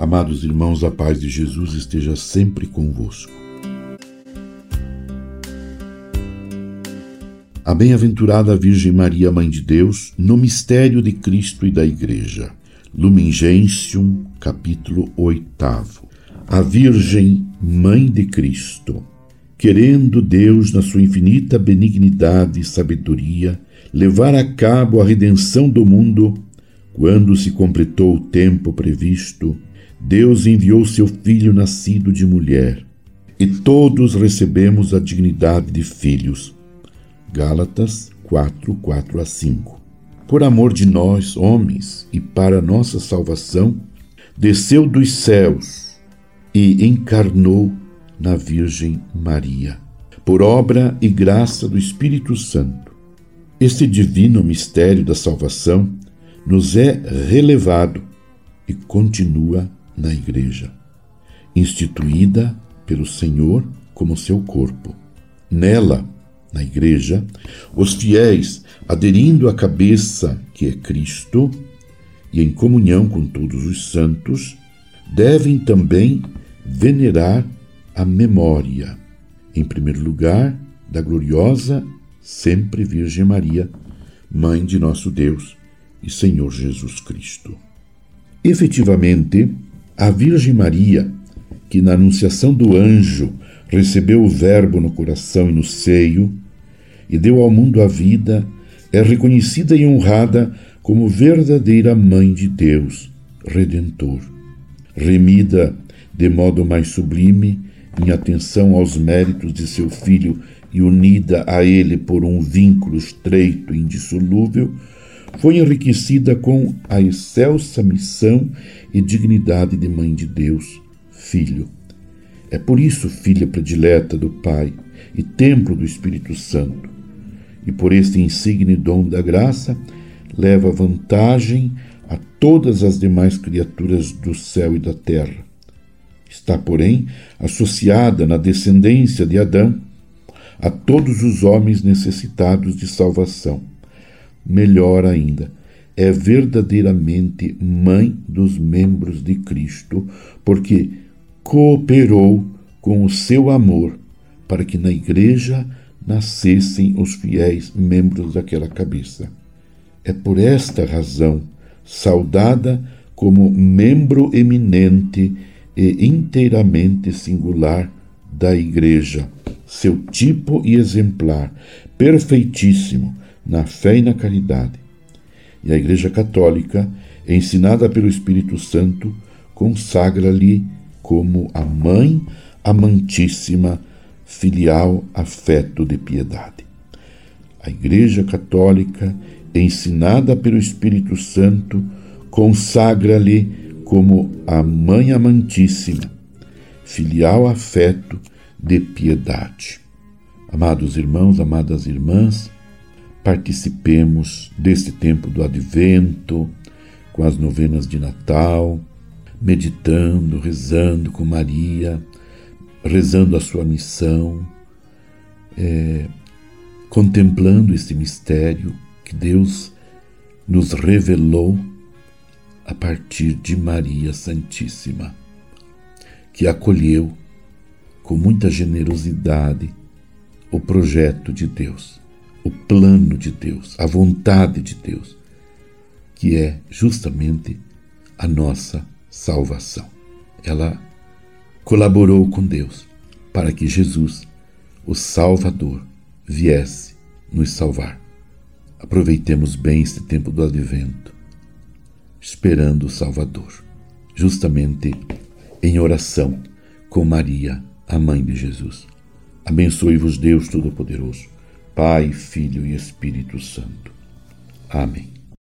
Amados irmãos, a paz de Jesus esteja sempre convosco. A bem-aventurada Virgem Maria, Mãe de Deus, no mistério de Cristo e da Igreja. Lumen Gentium, capítulo 8. A Virgem, Mãe de Cristo. Querendo Deus, na sua infinita benignidade e sabedoria, levar a cabo a redenção do mundo, quando se completou o tempo previsto, Deus enviou seu Filho nascido de mulher, e todos recebemos a dignidade de filhos. Gálatas 4, 4 a 5. Por amor de nós, homens, e para nossa salvação, desceu dos céus e encarnou na Virgem Maria, por obra e graça do Espírito Santo. Este divino mistério da salvação nos é relevado e continua na Igreja, instituída pelo Senhor como seu corpo. Nela, na Igreja, os fiéis, aderindo à cabeça que é Cristo e em comunhão com todos os santos, devem também venerar a memória, em primeiro lugar, da gloriosa sempre Virgem Maria, Mãe de nosso Deus e Senhor Jesus Cristo. Efetivamente, a Virgem Maria, que na anunciação do anjo recebeu o Verbo no coração e no seio e deu ao mundo a vida, é reconhecida e honrada como verdadeira Mãe de Deus, Redentor. Remida de modo mais sublime, em atenção aos méritos de seu filho e unida a ele por um vínculo estreito e indissolúvel, foi enriquecida com a excelsa missão e dignidade de Mãe de Deus, Filho. É por isso filha predileta do Pai e templo do Espírito Santo. E por este insigne dom da graça, leva vantagem a todas as demais criaturas do céu e da terra. Está, porém, associada na descendência de Adão a todos os homens necessitados de salvação. Melhor ainda, é verdadeiramente mãe dos membros de Cristo, porque cooperou com o seu amor para que na igreja nascessem os fiéis membros daquela cabeça. É por esta razão saudada como membro eminente e inteiramente singular da Igreja, seu tipo e exemplar, perfeitíssimo na fé e na caridade. E a Igreja Católica, ensinada pelo Espírito Santo, consagra-lhe como a mãe amantíssima, filial afeto de piedade. A Igreja Católica, ensinada pelo Espírito Santo, consagra-lhe como a Mãe Amantíssima, filial afeto de piedade. Amados irmãos, amadas irmãs, participemos deste tempo do Advento, com as novenas de Natal, meditando, rezando com Maria, rezando a sua missão, é, contemplando este mistério que Deus nos revelou a partir de Maria Santíssima, que acolheu com muita generosidade o projeto de Deus, o plano de Deus, a vontade de Deus, que é justamente a nossa salvação. Ela colaborou com Deus para que Jesus, o Salvador, viesse nos salvar. Aproveitemos bem este tempo do advento esperando o Salvador, justamente em oração com Maria, a mãe de Jesus. Abençoe-vos Deus Todo-Poderoso, Pai, Filho e Espírito Santo. Amém.